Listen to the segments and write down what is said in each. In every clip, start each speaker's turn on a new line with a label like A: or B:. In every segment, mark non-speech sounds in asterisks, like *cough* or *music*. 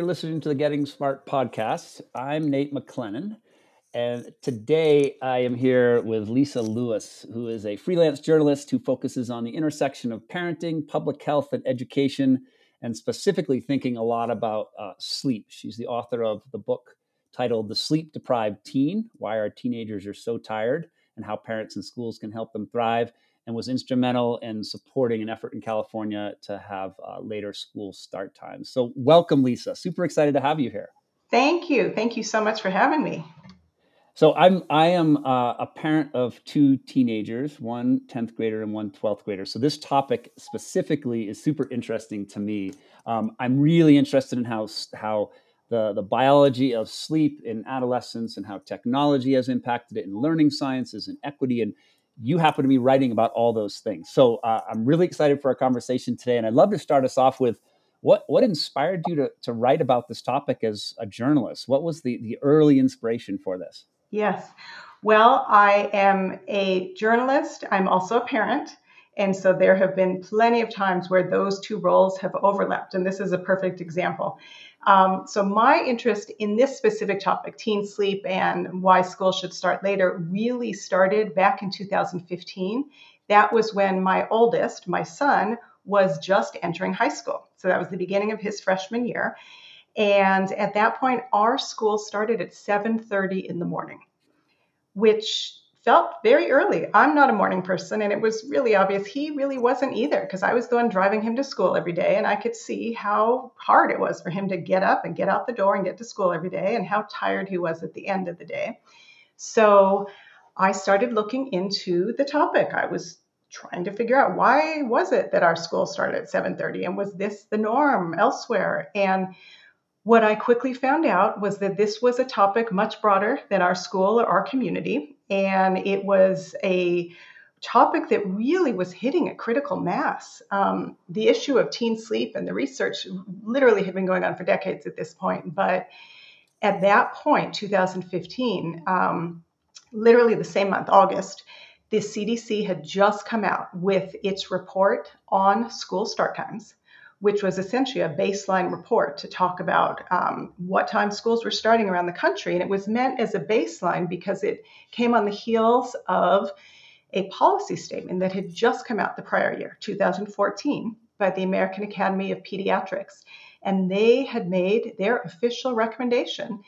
A: You're listening to the Getting Smart podcast. I'm Nate McClennen, and today I am here with Lisa Lewis, who is a freelance journalist who focuses on the intersection of parenting, public health, and education, and specifically thinking a lot about uh, sleep. She's the author of the book titled The Sleep Deprived Teen Why Our Teenagers Are So Tired and How Parents and Schools Can Help Them Thrive and was instrumental in supporting an effort in California to have uh, later school start times. So, welcome, Lisa. Super excited to have you here.
B: Thank you. Thank you so much for having me.
A: So I'm I am uh, a parent of two teenagers, one 10th grader and one 12th grader. So this topic specifically is super interesting to me. Um, I'm really interested in how how the, the biology of sleep in adolescence and how technology has impacted it in learning sciences and equity and you happen to be writing about all those things. So uh, I'm really excited for our conversation today, and I'd love to start us off with what what inspired you to to write about this topic as a journalist. What was the the early inspiration for this?
B: Yes, well, I am a journalist. I'm also a parent. And so there have been plenty of times where those two roles have overlapped. And this is a perfect example. Um, so, my interest in this specific topic, teen sleep and why school should start later, really started back in 2015. That was when my oldest, my son, was just entering high school. So, that was the beginning of his freshman year. And at that point, our school started at 7:30 in the morning, which felt very early. I'm not a morning person, and it was really obvious he really wasn't either because I was the one driving him to school every day, and I could see how hard it was for him to get up and get out the door and get to school every day, and how tired he was at the end of the day. So I started looking into the topic. I was trying to figure out why was it that our school started at 7:30 and was this the norm elsewhere and what I quickly found out was that this was a topic much broader than our school or our community. And it was a topic that really was hitting a critical mass. Um, the issue of teen sleep and the research literally had been going on for decades at this point. But at that point, 2015, um, literally the same month, August, the CDC had just come out with its report on school start times which was essentially a baseline report to talk about um, what time schools were starting around the country. And it was meant as a baseline because it came on the heels of a policy statement that had just come out the prior year, 2014, by the American Academy of Pediatrics. And they had made their official recommendation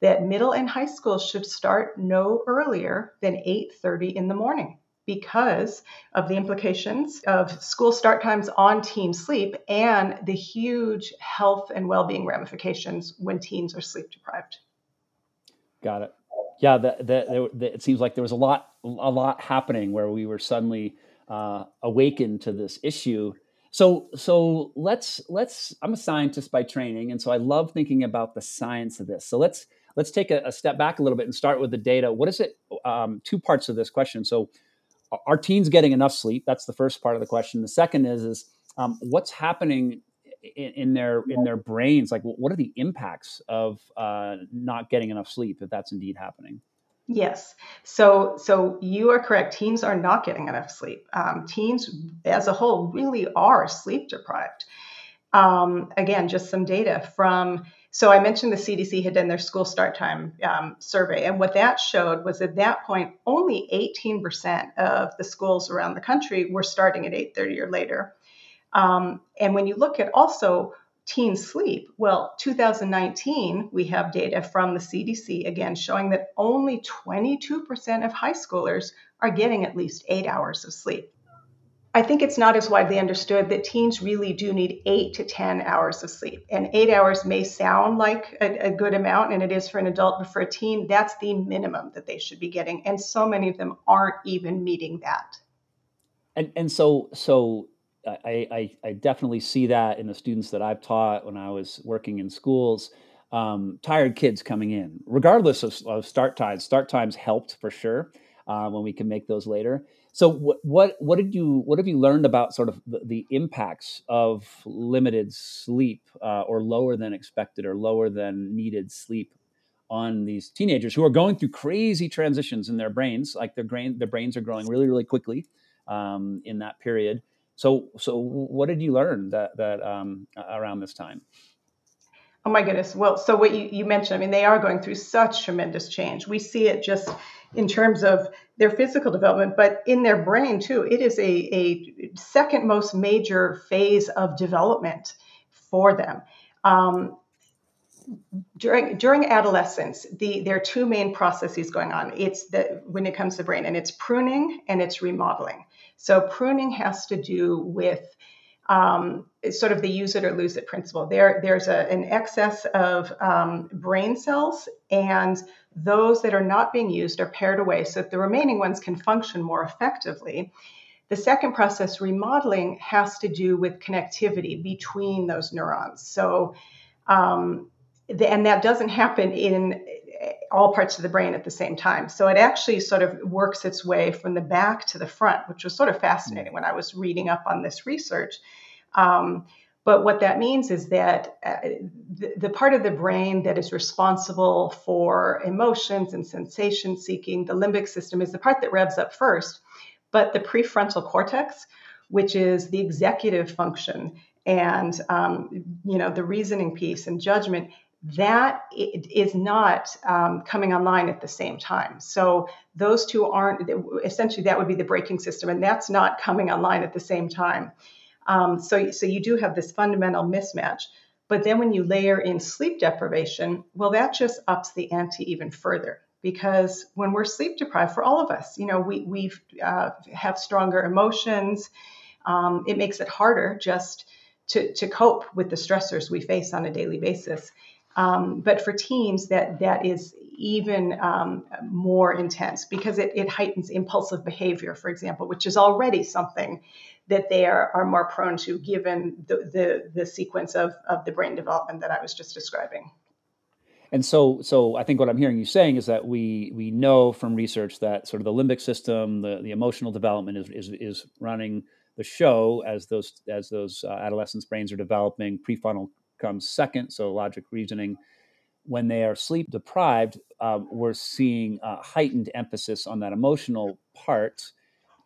B: that middle and high schools should start no earlier than 8:30 in the morning because of the implications of school start times on teen sleep and the huge health and well-being ramifications when teens are sleep deprived.
A: Got it. Yeah, it seems like there was a lot, a lot happening where we were suddenly uh, awakened to this issue. So, so let's let's. I'm a scientist by training, and so I love thinking about the science of this. So let's let's take a, a step back a little bit and start with the data. What is it? Um, two parts of this question. So, are teens getting enough sleep? That's the first part of the question. The second is is um, what's happening in, their in their brains? Like, what are the impacts of uh, not getting enough sleep if that's indeed happening?
B: Yes. So so you are correct. Teens are not getting enough sleep. Um, teens, as a whole, really are sleep deprived. Um, again, just some data from so I mentioned the CDC had done their school start time um, survey, and what that showed was at that point only 18% of the schools around the country were starting at 8:30 or later. Um, and when you look at also teen sleep, well, 2019 we have data from the CDC again showing that only 22% of high schoolers are getting at least eight hours of sleep. I think it's not as widely understood that teens really do need eight to 10 hours of sleep. And eight hours may sound like a, a, good amount, and it is for an adult, but for a teen, that's the minimum that they should be getting. And so many of them aren't even meeting that.
A: And, and so, so I, I, I definitely see that in the students that I've taught when I was working in schools. Um, tired kids coming in, regardless of, of, start times. Start times helped for sure uh, when we can make those later. So what what what did you what have you learned about sort of the, the impacts of limited sleep uh, or lower than expected or lower than needed sleep on these teenagers who are going through crazy transitions in their brains, like their brain their brains are growing really really quickly um, in that period. So so what did you learn that that um, around this time?
B: Oh my goodness. Well, so what you, you mentioned, I mean, they are going through such tremendous change. We see it just in terms of their physical development, but in their brain too. It is a, a second most major phase of development for them. Um, during during adolescence, the there are two main processes going on. It's the when it comes to brain, and it's pruning and it's remodeling. So pruning has to do with um, sort of the use it or lose it principle. There, there's a, an excess of um, brain cells, and those that are not being used are pared away so that the remaining ones can function more effectively. The second process, remodeling, has to do with connectivity between those neurons. So, um, the, and that doesn't happen in all parts of the brain at the same time. So it actually sort of works its way from the back to the front, which was sort of fascinating when I was reading up on this research. Um, but what that means is that uh, the, the, part of the brain that is responsible for emotions and sensation seeking, the limbic system, is the part that revs up first. But the prefrontal cortex, which is the executive function and um, you know the reasoning piece and judgment, that is not um, coming online at the same time. So those two aren't essentially that would be the braking system, and that's not coming online at the same time. Um, so, so you do have this fundamental mismatch. But then when you layer in sleep deprivation, well, that just ups the ante even further because when we're sleep deprived, for all of us, you know, we we uh, have stronger emotions. Um, it makes it harder just to to cope with the stressors we face on a daily basis. Um, but for teens, that that is even um, more intense because it, it heightens impulsive behavior, for example, which is already something that they are, are more prone to given the, the, the sequence of, of the brain development that I was just describing.
A: And so, so I think what I'm hearing you saying is that we we know from research that sort of the limbic system, the, the emotional development is, is is running the show as those as those uh, adolescents' brains are developing. Prefrontal comes second, so logic, reasoning. When they are sleep deprived, uh, we're seeing heightened emphasis on that emotional part.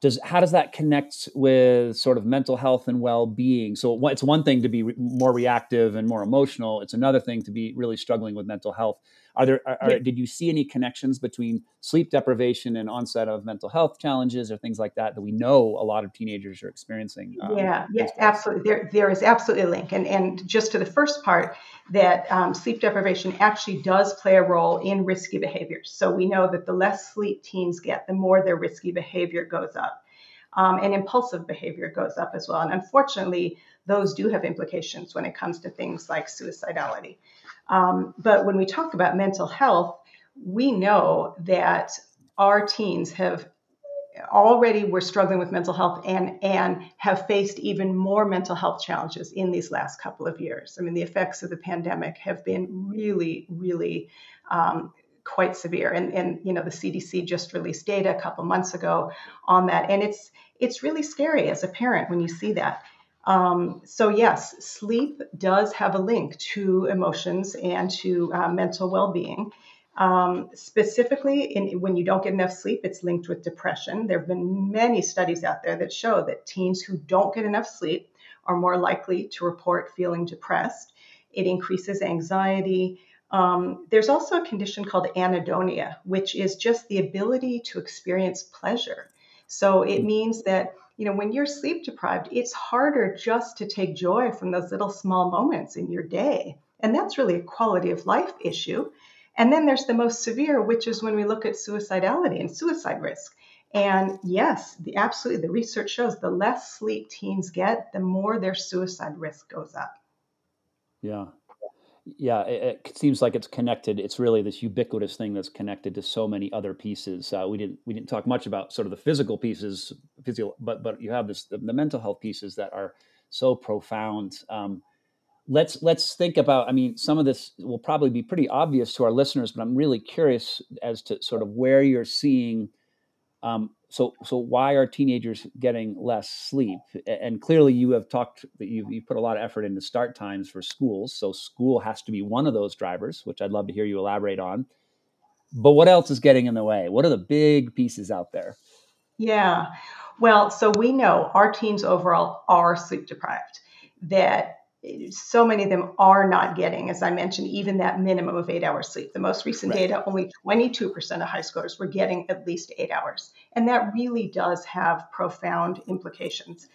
A: Does how does that connect with sort of mental health and well-being? So it's one thing to be re- more reactive and more emotional. It's another thing to be really struggling with mental health. Are there? Are, yeah. Did you see any connections between sleep deprivation and onset of mental health challenges or things like that that we know a lot of teenagers are experiencing?
B: Um, yeah, yeah, absolutely. There, there is absolutely a link. And and just to the first part, that um, sleep deprivation actually does play a role in risky behaviors. So we know that the less sleep teens get, the more their risky behavior goes up. Um, and impulsive behavior goes up as well. And unfortunately, those do have implications when it comes to things like suicidality. Um, but when we talk about mental health, we know that our teens have already were struggling with mental health and and have faced even more mental health challenges in these last couple of years. I mean, the effects of the pandemic have been really, really um, quite severe. And and you know, the CDC just released data a couple months ago on that, and it's it's really scary as a parent when you see that. Um, so, yes, sleep does have a link to emotions and to uh, mental well being. Um, specifically, in, when you don't get enough sleep, it's linked with depression. There have been many studies out there that show that teens who don't get enough sleep are more likely to report feeling depressed. It increases anxiety. Um, there's also a condition called anhedonia, which is just the ability to experience pleasure. So it means that you know, when you're sleep deprived, it's harder just to take joy from those little small moments in your day. And that's really a quality of life issue. And then there's the most severe, which is when we look at suicidality and suicide risk. And yes, the absolutely the research shows the less sleep teens get, the more their suicide risk goes up.
A: Yeah yeah, it, it, seems like it's connected. It's really this ubiquitous thing that's connected to so many other pieces. Uh, we didn't we didn't talk much about sort of the physical pieces, physical, but but you have this the, the mental health pieces that are so profound. Um, let's let's think about. I mean, some of this will probably be pretty obvious to our listeners, but I'm really curious as to sort of where you're seeing um, so so why are teenagers getting less sleep? And clearly, you have talked that you've, you put a lot of effort into start times for schools. So school has to be one of those drivers, which I'd love to hear you elaborate on. But what else is getting in the way? What are the big pieces out there?
B: Yeah, well, so we know our teens overall are sleep deprived. That so many of them are not getting, as I mentioned, even that minimum of eight hours sleep. The most recent right. data, only 22% of high schoolers were getting at least eight hours. And that really does have profound implications.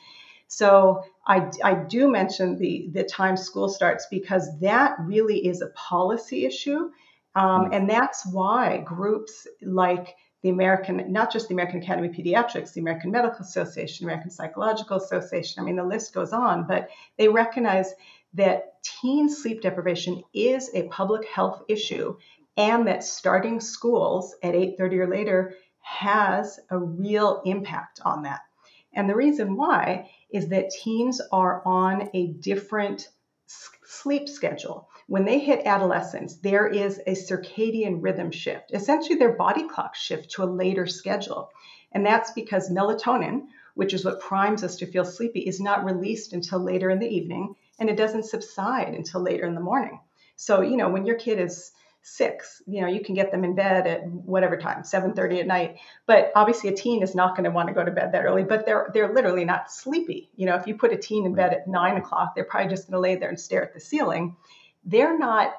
B: So I, I do mention the, the time school starts because that really is a policy issue. Um, mm. and that's why groups like the American, not just the American Academy of Pediatrics, the American Medical Association, American Psychological Association, I mean, the list goes on, but they recognize that teen sleep deprivation is a public health issue and that starting schools at 8:30 or later has a real impact on that. And the reason why is that teens are on a different sleep schedule. When they hit adolescence, there is a circadian rhythm shift. Essentially, their body clocks shift to a later schedule. And that's because melatonin, which is what primes us to feel sleepy, is not released until later in the evening and it doesn't subside until later in the morning. So, you know, when your kid is six you know you can get them in bed at whatever time 7.30 at night but obviously a teen is not going to want to go to bed that early but they're they're literally not sleepy you know if you put a teen in bed at 9 o'clock they're probably just going to lay there and stare at the ceiling they're not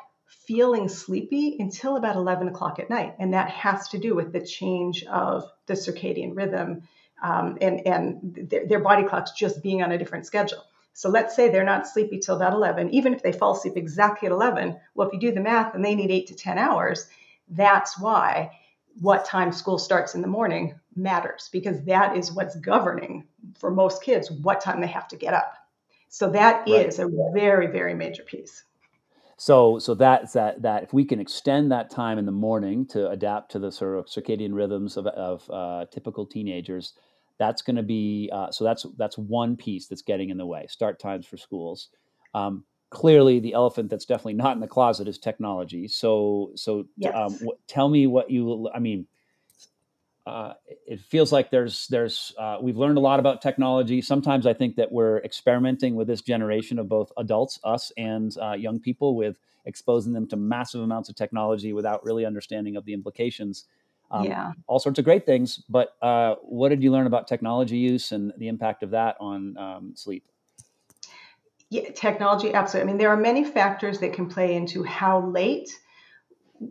B: feeling sleepy until about 11 o'clock at night and that has to do with the change of the circadian rhythm um, and and their, their body clocks just being on a different schedule so let's say they're not sleepy till about 11. Even if they fall asleep exactly at 11, well, if you do the math and they need eight to 10 hours, that's why what time school starts in the morning matters because that is what's governing for most kids what time they have to get up. So that right. is a very, very major piece.
A: So, so that's that. That if we can extend that time in the morning to adapt to the sort of circadian rhythms of, of uh, typical teenagers, that's going to be uh, so that's that's one piece that's getting in the way. Start times for schools. Um, clearly, the elephant that's definitely not in the closet is technology. So so yes. um, w- tell me what you. I mean, uh, it feels like there's there's uh, we've learned a lot about technology. Sometimes I think that we're experimenting with this generation of both adults, us, and uh, young people with exposing them to massive amounts of technology without really understanding of the implications.
B: Um, yeah.
A: All sorts of great things. But uh, what did you learn about technology use and the impact of that on um, sleep?
B: Yeah, technology, absolutely. I mean, there are many factors that can play into how late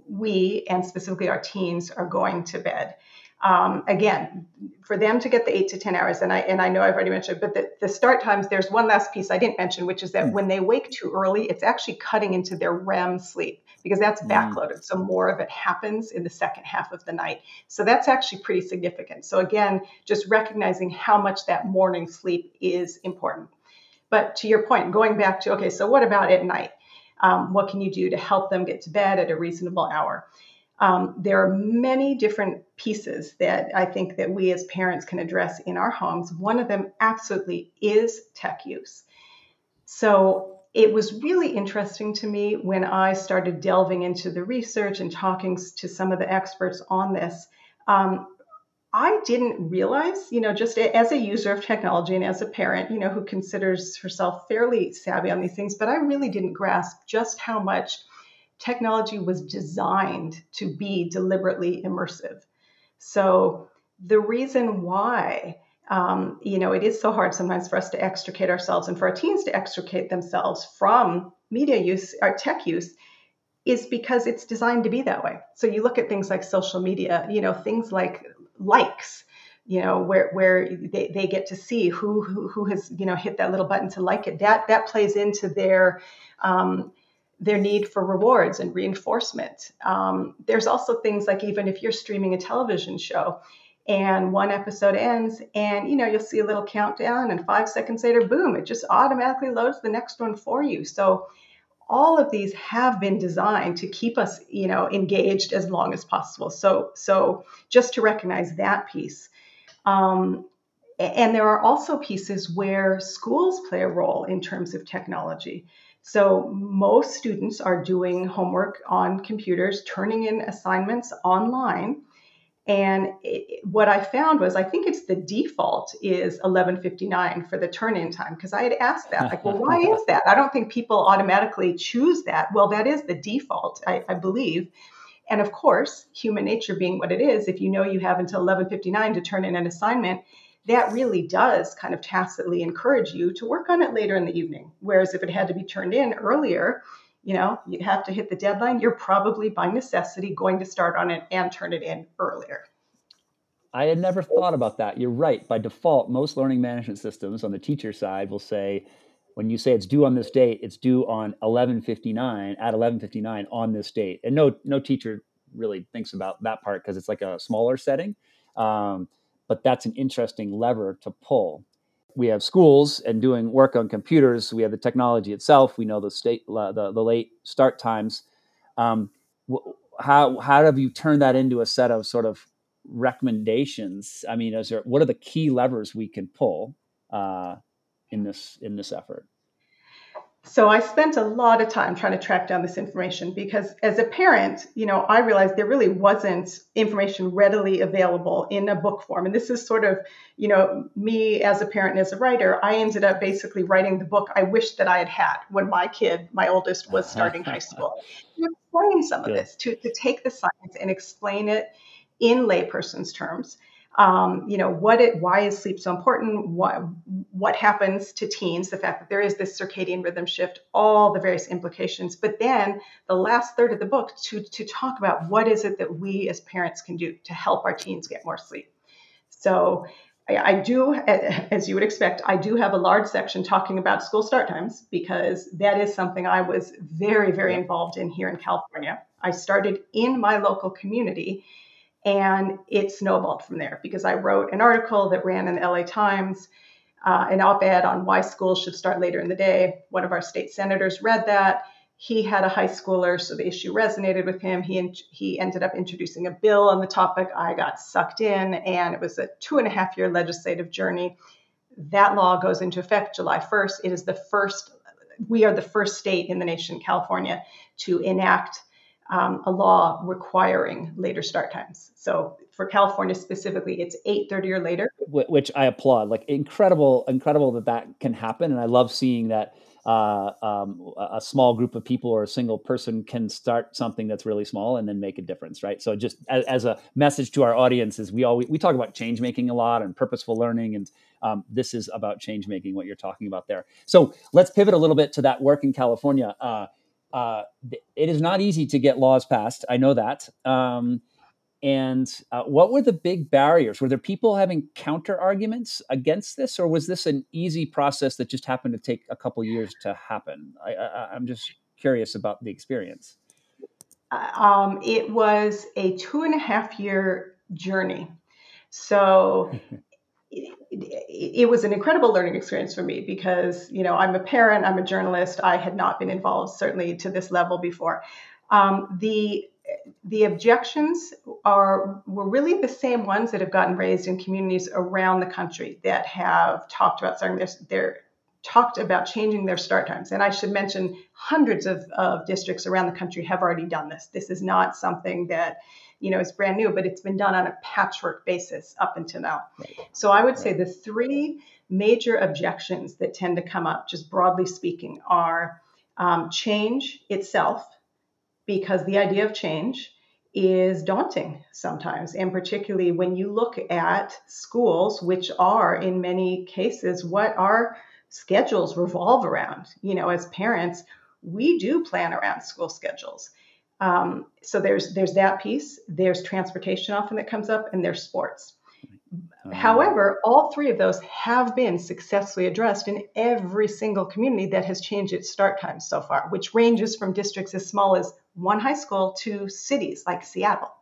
B: we, and specifically our teens, are going to bed. Um, again, for them to get the eight to 10 hours, and I, and I know I've already mentioned, but the, the start times, there's one last piece I didn't mention, which is that mm. when they wake too early, it's actually cutting into their REM sleep because that's mm. backloaded. So more of it happens in the second half of the night. So that's actually pretty significant. So again, just recognizing how much that morning sleep is important. But to your point, going back to, okay, so what about at night? Um, what can you do to help them get to bed at a reasonable hour? Um, there are many different pieces that I think that we as parents can address in our homes. One of them absolutely is tech use. So it was really interesting to me when I started delving into the research and talking to some of the experts on this. Um, I didn't realize, you know, just as a user of technology and as a parent, you know, who considers herself fairly savvy on these things, but I really didn't grasp just how much technology was designed to be deliberately immersive. So the reason why um, you know it is so hard sometimes for us to extricate ourselves and for our teens to extricate themselves from media use or tech use is because it's designed to be that way. So you look at things like social media, you know, things like likes, you know, where where they, they get to see who, who who has you know hit that little button to like it. That that plays into their um, their need for rewards and reinforcement. Um, there's also things like even if you're streaming a television show and one episode ends and you know you'll see a little countdown and five seconds later boom it just automatically loads the next one for you. So all of these have been designed to keep us you know engaged as long as possible. So so just to recognize that piece. Um, and there are also pieces where schools play a role in terms of technology so most students are doing homework on computers, turning in assignments online. And it, what I found was, I think it's the default is 11:59 for the turn-in time because I had asked that, like, well, why is that? I don't think people automatically choose that. Well, that is the default, I, I believe. And of course, human nature being what it is, if you know you have until 11:59 to turn in an assignment, that really does kind of tacitly encourage you to work on it later in the evening. Whereas if it had to be turned in earlier, you know, you'd have to hit the deadline. You're probably by necessity going to start on it and turn it in earlier.
A: I had never thought about that. You're right. By default, most learning management systems on the teacher side will say, when you say it's due on this date, it's due on 11:59 at 11:59 on this date. And no, no teacher really thinks about that part because it's like a smaller setting. Um, but that's an interesting lever to pull. We have schools and doing work on computers. We have the technology itself. We know the state, the, the late start times. Um, how how have you turned that into a set of sort of recommendations? I mean, is there what are the key levers we can pull uh, in this in this effort?
B: So I spent a lot of time trying to track down this information because as a parent, you know, I realized there really wasn't information readily available in a book form. And this is sort of, you know, me as a parent and as a writer, I ended up basically writing the book I wish that I had had when my kid, my oldest, was *laughs* starting high school. To explain some of this, to, to take the science and explain it in layperson's terms um, you know what it why is sleep so important? What what happens to teens? The fact that there is this circadian rhythm shift all the various implications. But then the last third of the book to to talk about what is it that we as parents can do to help our teens get more sleep. So I, I do as you would expect i do have a large section talking about school start times because that is something i was very very involved in here in california. I started in my local community and it snowballed from there because I wrote an article that ran in the LA Times, uh, an op ed on why schools should start later in the day. One of our state senators read that. He had a high schooler, so the issue resonated with him. He, he ended up introducing a bill on the topic. I got sucked in, and it was a two and a half year legislative journey. That law goes into effect July 1st. It is the first, we are the first state in the nation, California, to enact um, a law requiring later start times. So for California specifically, it's 8:30 or later.
A: Which I applaud. Like incredible, incredible that that can happen, and I love seeing that uh, um, a small group of people or a single person can start something that's really small and then make a difference, right? So just as, as a message to our audience is we always we talk about change making a lot and purposeful learning, and um, this is about change making. What you're talking about there. So let's pivot a little bit to that work in California. Uh, uh, it is not easy to get laws passed. I know that. Um, and uh, what were the big barriers? Were there people having counter arguments against this, or was this an easy process that just happened to take a couple years to happen? I, am just curious about the experience.
B: Uh, um, it was a two and a half year journey. So *laughs* it, was an incredible learning experience for me because you know I'm a parent, I'm a journalist. I had not been involved certainly to this level before. Um, the the objections are were really the same ones that have gotten raised in communities around the country that have talked about starting their, their talked about changing their start times. And I should mention hundreds of, of districts around the country have already done this. This is not something that you know, is brand new, but it's been done on a patchwork basis up until now. Right. So I would right. say the three major objections that tend to come up, just broadly speaking, are um, change itself, because the idea of change is daunting sometimes, and particularly when you look at schools, which are in many cases what our schedules revolve around. You know, as parents, we do plan around school schedules. Um, so there's there's that piece. There's transportation often that comes up, and there's sports. Uh-huh. However, all three of those have been successfully addressed in every single community that has changed its start times so far, which ranges from districts as small as one high school to cities like Seattle.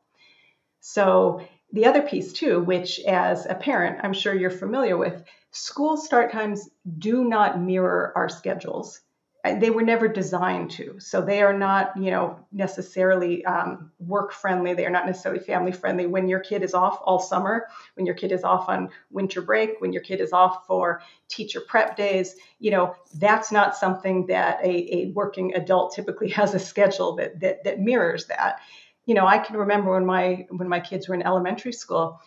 B: So the other piece too, which as a parent, I'm sure you're familiar with, school start times do not mirror our schedules they were never designed to. So they are not, you know, necessarily um, work friendly. They are not necessarily family friendly. When your kid is off all summer, when your kid is off on winter break, when your kid is off for teacher prep days, you know, that's not something that a, a working adult typically *laughs* has a schedule that, that that mirrors that. You know, I can remember when my when my kids were in elementary school,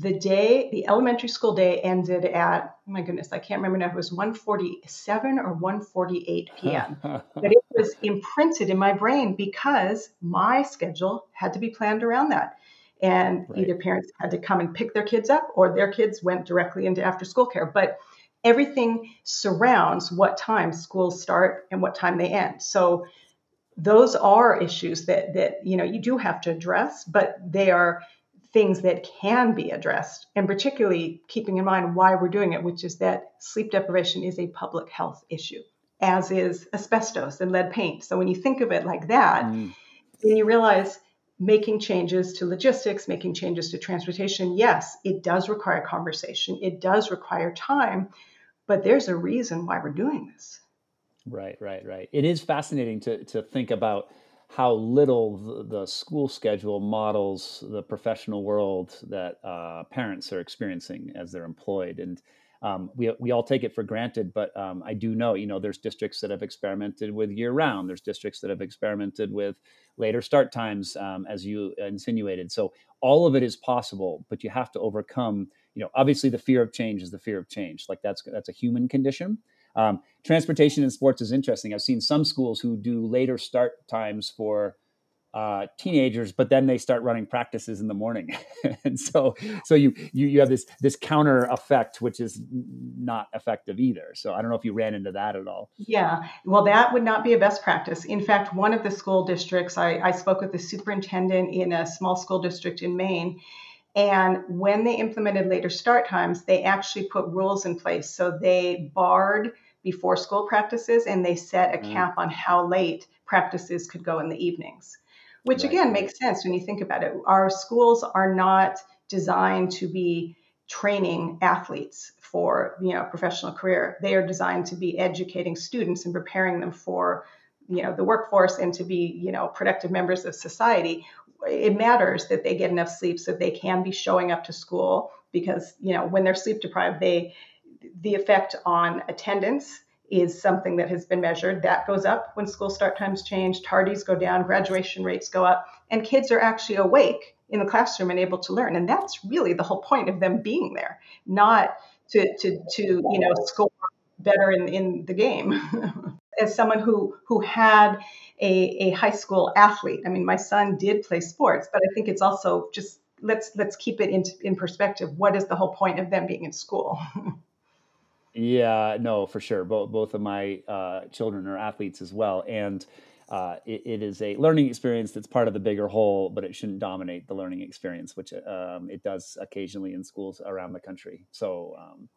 B: the day the elementary school day ended at oh my goodness i can't remember now if it was 147 or 148 *laughs* p.m but it was imprinted in my brain because my schedule had to be planned around that and right. either parents had to come and pick their kids up or their kids went directly into after school care. But everything surrounds what time schools start and what time they end. So those are issues that that you know you do have to address, but they are things that can be addressed, and particularly keeping in mind why we're doing it, which is that sleep deprivation is a public health issue, as is asbestos and lead paint. So when you think of it like that, mm. then you realize making changes to logistics, making changes to transportation, yes, it does require conversation, it does require time, but there's a reason why we're doing this.
A: Right, right, right. It is fascinating to to think about how little the, the school schedule models the professional world that uh, parents are experiencing as they're employed, and um, we we all take it for granted. But um, I do know, you know, there's districts that have experimented with year round. There's districts that have experimented with later start times, um, as you insinuated. So all of it is possible, but you have to overcome. You know, obviously, the fear of change is the fear of change. Like that's that's a human condition. Um, transportation in sports is interesting. I've seen some schools who do later start times for uh, teenagers, but then they start running practices in the morning, *laughs* and so so you, you you have this this counter effect, which is not effective either. So I don't know if you ran into that at all.
B: Yeah, well, that would not be a best practice. In fact, one of the school districts, I, I spoke with the superintendent in a small school district in Maine, and when they implemented later start times, they actually put rules in place. So they barred before school practices and they set a mm. cap on how late practices could go in the evenings, which right. again makes sense when you think about it. Our schools are not designed to be training athletes for you know professional career they are designed to be educating students and preparing them for you know the workforce and to be you know productive members of society it matters that they get enough sleep so they can be showing up to school because you know when they're sleep deprived they the effect on attendance is something that has been measured. That goes up when school start times change tardies go down graduation rates go up and kids are actually awake in the classroom and able to learn. And that's really the whole point of them being there not to to to you know score better in in the game *laughs* as someone who who had a, a high school athlete. I mean, my son did play sports, but I think it's also just let's let's keep it in in perspective. What is the whole point of them being in school? *laughs*
A: yeah, no, for sure. Both both of my uh, children are athletes as well, and uh, it, it is a learning experience that's part of the bigger whole, but it shouldn't dominate the learning experience, which um, it does occasionally in schools around the country. So. Um,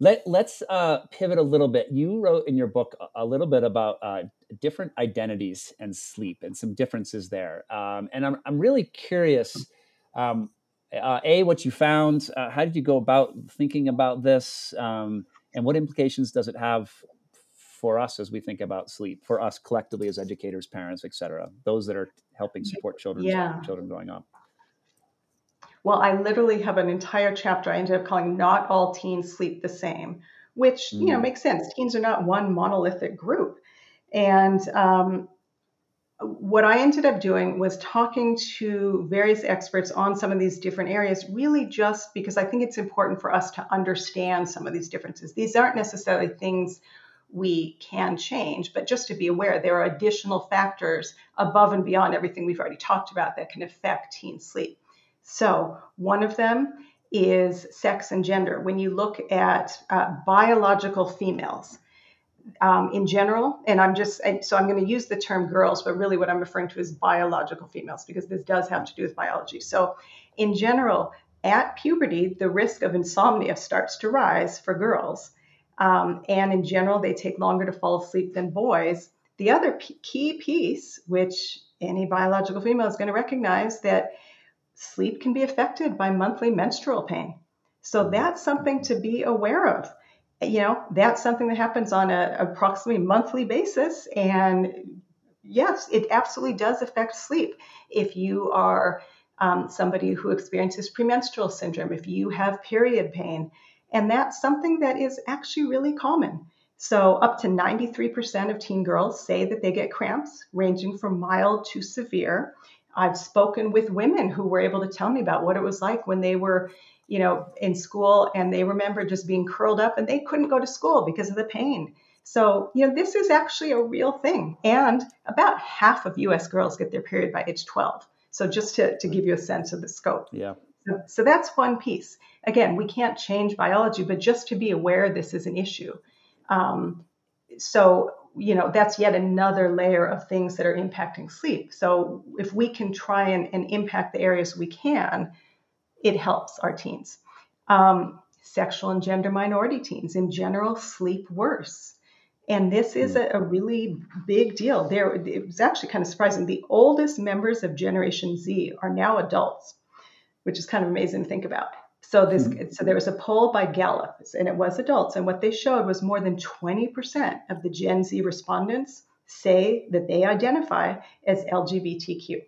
A: let, let's uh, pivot a little bit. You wrote in your book a little bit about uh, different identities and sleep and some differences there. Um, and I'm, I'm really curious um, uh, A, what you found, uh, how did you go about thinking about this, um, and what implications does it have for us as we think about sleep, for us collectively as educators, parents, et cetera, those that are helping support children, yeah. children growing up?
B: Well, I literally have an entire chapter I ended up calling Not All Teens Sleep the Same, which, mm. you know, mm. makes sense. Teens are not one monolithic group. And um, what I ended up doing was talking to various experts on some of these different areas, really just because I think it's important for us to understand some of these differences. These aren't necessarily things we can change, but just to be aware there are additional factors above and beyond everything we've already talked about that can affect teen sleep. So, one of them is sex and gender. When you look at uh, biological females, um, in general, and I'm just, so I'm going to use the term girls, but really what I'm referring to is biological females because this does have to do with biology. So, in general, at puberty, the risk of insomnia starts to rise for girls. Um, and in general, they take longer to fall asleep than boys. The other p- key piece, which any biological female is going to recognize, that sleep can be affected by monthly menstrual pain. So that's something to be aware of. You know, that's something that happens on a approximately monthly basis. And yes, it absolutely does affect sleep. If you are um, somebody who experiences premenstrual syndrome, if you have period pain, and that's something that is actually really common. So, up to 93% of teen girls say that they get cramps, ranging from mild to severe. I've spoken with women who were able to tell me about what it was like when they were, you know, in school and they remember just being curled up and they couldn't go to school because of the pain. So, you know, this is actually a real thing. And about half of US girls get their period by age 12. So just to, to give you a sense of the scope.
A: Yeah.
B: So, so that's one piece. Again, we can't change biology, but just to be aware this is an issue. Um, so you know that's yet another layer of things that are impacting sleep. So if we can try and, and impact the areas we can it helps our teens. Um, sexual and gender minority teens in general sleep worse. And this is a, a really big deal. There it was actually kind of surprising. The oldest members of generation z are now adults which is kind of amazing to think about so this mm-hmm. so there was a poll by Gallup, and it was adults, and what they showed was more than 20% of the Gen Z respondents say that they identify as LGBTQ.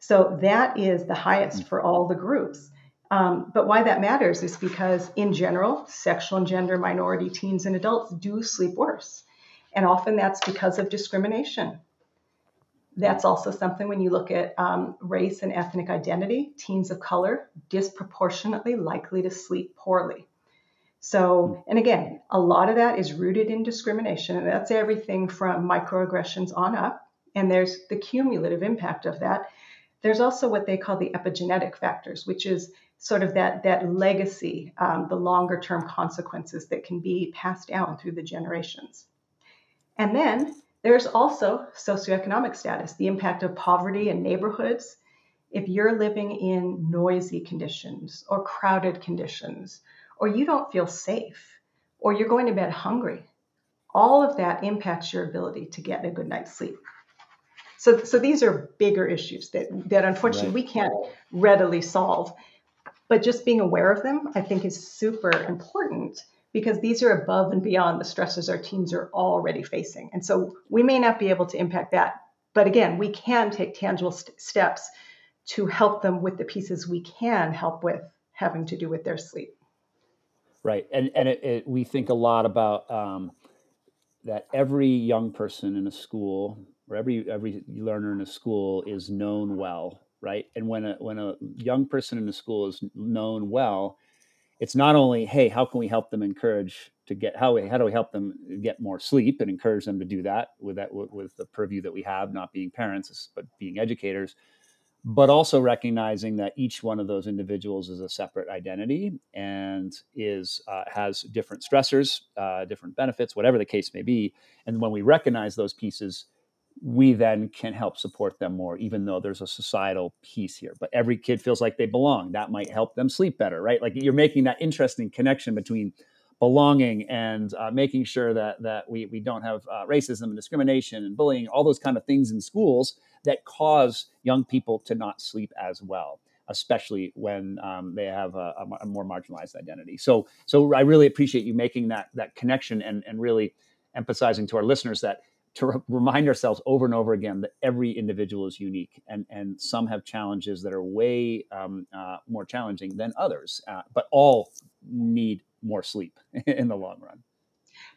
B: So that is the highest for all the groups. Um, but why that matters is because, in general, sexual and gender minority teens and adults do sleep worse. And often that's because of discrimination. That's also something when you look at um, race and ethnic identity, teens of color disproportionately likely to sleep poorly. So, and again, a lot of that is rooted in discrimination, and that's everything from microaggressions on up. And there's the cumulative impact of that. There's also what they call the epigenetic factors, which is sort of that that legacy, um, the longer term consequences that can be passed down through the generations. And then there's also socioeconomic status, the impact of poverty in neighborhoods. If you're living in noisy conditions or crowded conditions, or you don't feel safe, or you're going to bed hungry, all of that impacts your ability to get a good night's sleep. So, so these are bigger issues that, that unfortunately right. we can't readily solve. But just being aware of them, I think, is super important because these are above and beyond the stresses our teams are already facing. And so we may not be able to impact that. But again, we can take tangible st- steps to help them with the pieces we can help with having to do with their sleep.
A: Right. And, and it, it, we think a lot about um, that every young person in a school or every, every learner in a school is known well. Right. And when a, when a young person in a school is known well, it's not only hey how can we help them encourage to get how we, how do we help them get more sleep and encourage them to do that with that with the purview that we have not being parents but being educators but also recognizing that each one of those individuals is a separate identity and is uh, has different stressors uh, different benefits whatever the case may be and when we recognize those pieces we then can help support them more, even though there's a societal piece here. But every kid feels like they belong. That might help them sleep better, right? Like you're making that interesting connection between belonging and uh, making sure that that we we don't have uh, racism and discrimination and bullying, all those kind of things in schools that cause young people to not sleep as well, especially when um, they have a, a, more marginalized identity. So so I really appreciate you making that that connection and and really emphasizing to our listeners that to re- remind ourselves over and over again that every individual is unique and, and some have challenges that are way um, uh, more challenging than others, uh, but all need more sleep *laughs* in the long run.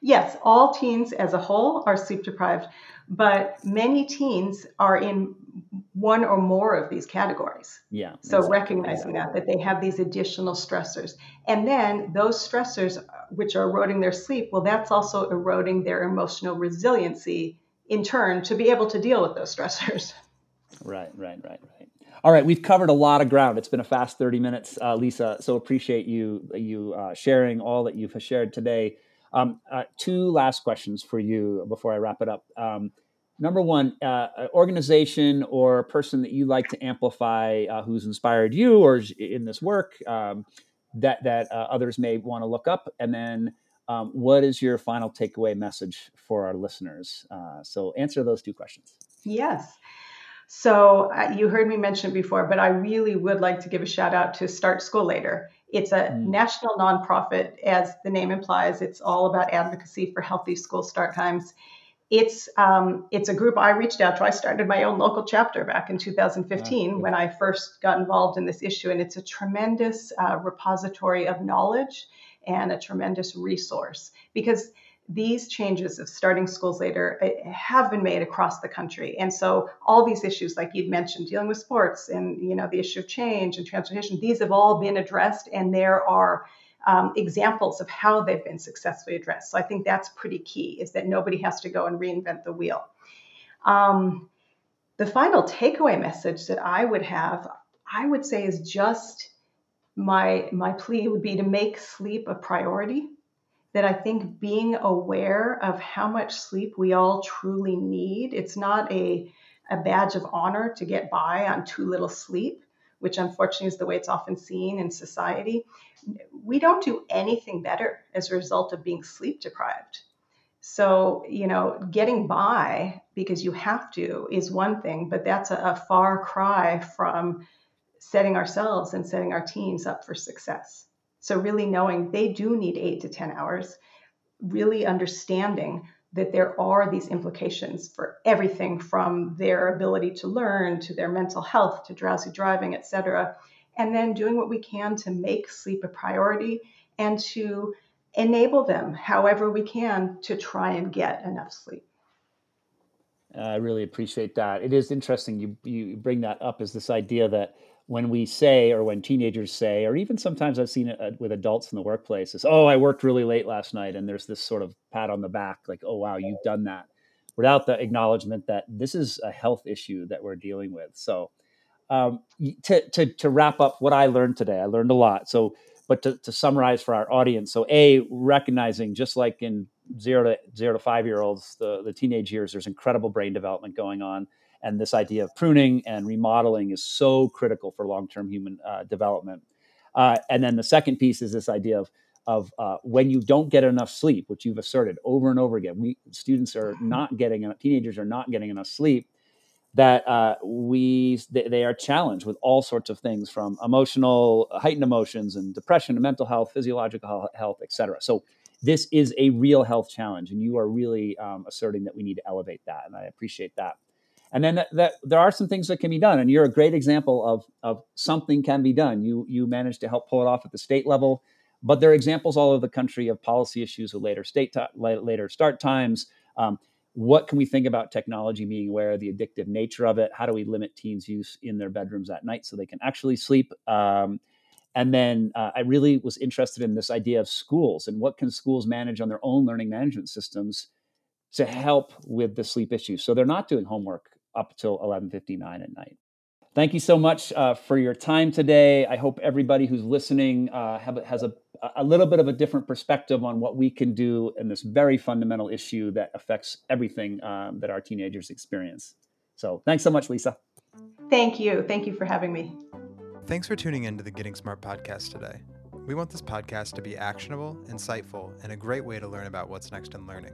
B: Yes, all teens as a whole are sleep deprived, but many teens are in one or more of these categories.
A: Yeah.
B: So exactly. recognizing that that they have these additional stressors. And then those stressors uh, which are eroding their sleep, well that's also eroding their emotional resiliency in turn to be able to deal with those stressors. *laughs*
A: Right, right, right, right. All right, we've covered a lot of ground. It's been a fast 30 minutes, uh, Lisa. So appreciate you you uh, sharing all that you've shared today. Um, uh, two last questions for you before I wrap it up. Um, number one, uh, organization or person that you like to amplify uh, who's inspired you or in this work um, that that uh, others may want to look up, and then um, what is your final takeaway message for our listeners? Uh, so answer those two questions.
B: Yes. So uh, you heard me mention it before, but I really would like to give a shout out to Start School Later. It's a mm. national nonprofit, as the name implies. It's all about advocacy for healthy school start times. It's um, it's a group I reached out to. I started my own local chapter back in 2015 when I first got involved in this issue, and it's a tremendous uh, repository of knowledge and a tremendous resource because these changes of starting schools later eh, have been made across the country and so all these issues like you'd mentioned dealing with sports and you know the issue of change and transportation these have all been addressed and there are um, examples of how they've been successfully addressed. So i think that's pretty key is that nobody has to go and reinvent the wheel. Um, the final takeaway message that I would have, I would say, is just my my plea would be to make sleep a priority that I think being aware of how much sleep we all truly need, it's not a, a badge of honor to get by on too little sleep, which unfortunately is the way it's often seen in society. We don't do anything better as a result of being sleep deprived. So, you know, getting by because you have to is one thing, but that's a, a far cry from setting ourselves and setting our teams up for success. So, really knowing they do need eight to 10 hours, really understanding that there are these implications for everything from their ability to learn to their mental health to drowsy driving, et cetera. And then doing what we can to make sleep a priority and to enable them however we can to try and get enough sleep.
A: I really appreciate that. It is interesting you you bring that up as this idea that when we say, or when teenagers say, or even sometimes I've seen it uh, with adults in the workplace, is, oh, I worked really late last night. And there's this sort of pat on the back, like, oh, wow, you've done that, without the acknowledgement that this is a health issue that we're dealing with. So, um, to, to, to wrap up what I learned today, I learned a lot. So, but to, to summarize for our audience, so A, recognizing just like in zero to zero to five year olds, the, the teenage years, there's incredible brain development going on and this idea of pruning and remodeling is so critical for long-term human uh, development. Uh, and then the second piece is this idea of of uh, when you don't get enough sleep, which you've asserted over and over again. We students are not getting enough, teenagers are not getting enough sleep. That uh, we they, they, are challenged with all sorts of things from emotional heightened emotions and depression and mental health, physiological health, etc. So this is a real health challenge, and you are really um, asserting that we need to elevate that, and I appreciate that and then that, that, there are some things that can be done and you're a great example of, of something can be done. You you managed to help pull it off at the state level but there are examples all over the country of policy issues with later state later start times. Um, what can we think about technology being aware of the addictive nature of it? How do we limit teens use in their bedrooms at night so they can actually sleep? Um, and then uh, i really was interested in this idea of schools and what can schools manage on their own learning management systems to help with the sleep issues. So they're not doing homework up till 11:59 at night. Thank you so much uh, for your time today. I hope everybody who's listening uh, have, has a, a little bit of a different perspective on what we can do in this very fundamental issue that affects everything um, that our teenagers experience. So, thanks so much, Lisa.
B: Thank you. Thank you for having me.
C: Thanks for tuning in to the Getting Smart podcast today. We want this podcast to be actionable, insightful, and a great way to learn about what's next in learning.